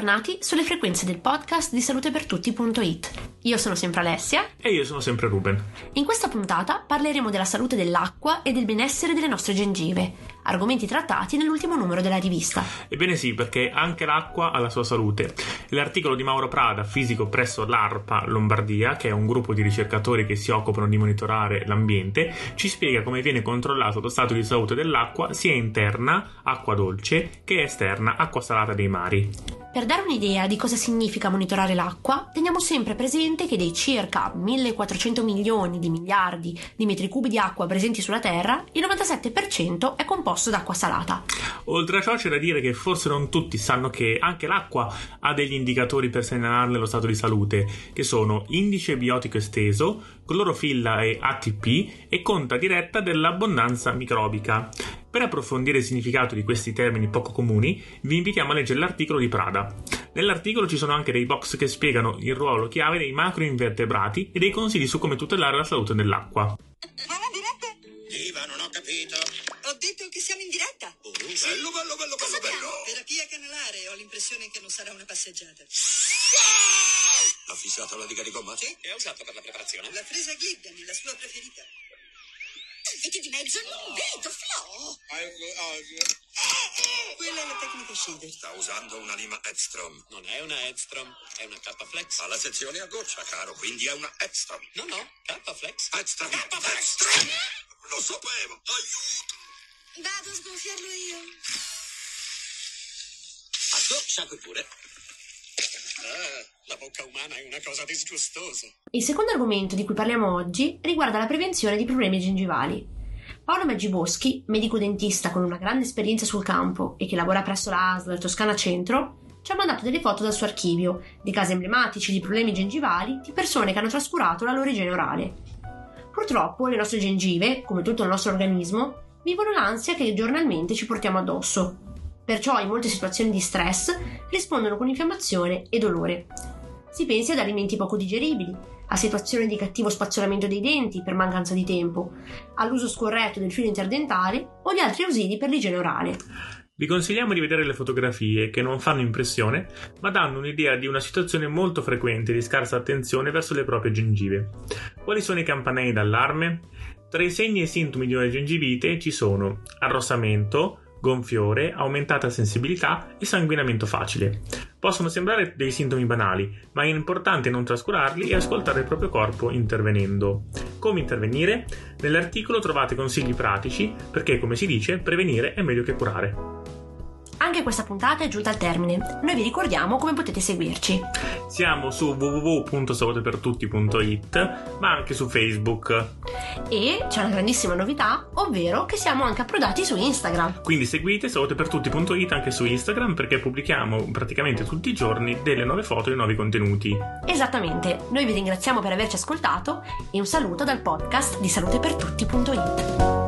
bentornati sulle frequenze del podcast di salutepertutti.it. Io sono sempre Alessia e io sono sempre Ruben. In questa puntata parleremo della salute dell'acqua e del benessere delle nostre gengive, argomenti trattati nell'ultimo numero della rivista. Ebbene sì, perché anche l'acqua ha la sua salute. L'articolo di Mauro Prada, fisico presso l'ARPA Lombardia, che è un gruppo di ricercatori che si occupano di monitorare l'ambiente, ci spiega come viene controllato lo stato di salute dell'acqua sia interna, acqua dolce, che esterna, acqua salata dei mari. Per dare un'idea di cosa significa monitorare l'acqua, teniamo sempre presente che dei circa 1400 milioni di miliardi di metri cubi di acqua presenti sulla Terra, il 97% è composto d'acqua salata. Oltre a ciò c'è da dire che forse non tutti sanno che anche l'acqua ha degli indicatori per segnalarne lo stato di salute, che sono indice biotico esteso, clorofilla e ATP e conta diretta dell'abbondanza microbica. Per approfondire il significato di questi termini poco comuni, vi invitiamo a leggere l'articolo di Prada. Nell'articolo ci sono anche dei box che spiegano il ruolo chiave dei macroinvertebrati e dei consigli su come tutelare la salute dell'acqua. Diva, non ho capito. Ho detto che siamo in diretta. Oh, bello, bello, bello, Cosa bello, bello. Terapia canalare. Ho l'impressione che non sarà una passeggiata. Ha fissato la diga di gomma? Sì. E ha usato per la preparazione? La fresa Glidden, la sua preferita. Vedi di mezzo non vedo, Flo. Quella è la tecnica Shader. Sta usando una lima Edstrom. Non è una Edstrom, è una K-Flex. Ha la sezione a goccia, caro, quindi è una Edstrom. No, no, K-Flex. Edstrom. Edstrom. Lo sapevo. Aiuto. Vado a sgonfiarlo io. Marco, sciacqui pure. Ah, la bocca umana è una cosa disgustosa. Il secondo argomento di cui parliamo oggi riguarda la prevenzione di problemi gengivali. Paolo Maggiboschi, medico dentista con una grande esperienza sul campo e che lavora presso la ASL Toscana Centro, ci ha mandato delle foto dal suo archivio di casi emblematici di problemi gengivali di persone che hanno trascurato la loro igiene orale. Purtroppo le nostre gengive, come tutto il nostro organismo, vivono l'ansia che giornalmente ci portiamo addosso. Perciò in molte situazioni di stress rispondono con infiammazione e dolore. Si pensi ad alimenti poco digeribili, a situazioni di cattivo spazzolamento dei denti per mancanza di tempo, all'uso scorretto del filo interdentale o di altri ausili per l'igiene orale. Vi consigliamo di vedere le fotografie che non fanno impressione, ma danno un'idea di una situazione molto frequente di scarsa attenzione verso le proprie gengive. Quali sono i campanelli d'allarme? Tra i segni e sintomi di una gengivite ci sono arrossamento, gonfiore, aumentata sensibilità e sanguinamento facile. Possono sembrare dei sintomi banali, ma è importante non trascurarli e ascoltare il proprio corpo intervenendo. Come intervenire? Nell'articolo trovate consigli pratici perché, come si dice, prevenire è meglio che curare. Anche questa puntata è giunta al termine. Noi vi ricordiamo come potete seguirci. Siamo su www.salutepertutti.it, ma anche su Facebook. E c'è una grandissima novità, ovvero che siamo anche approdati su Instagram. Quindi seguite salutepertutti.it anche su Instagram perché pubblichiamo praticamente tutti i giorni delle nuove foto e nuovi contenuti. Esattamente, noi vi ringraziamo per averci ascoltato e un saluto dal podcast di salutepertutti.it.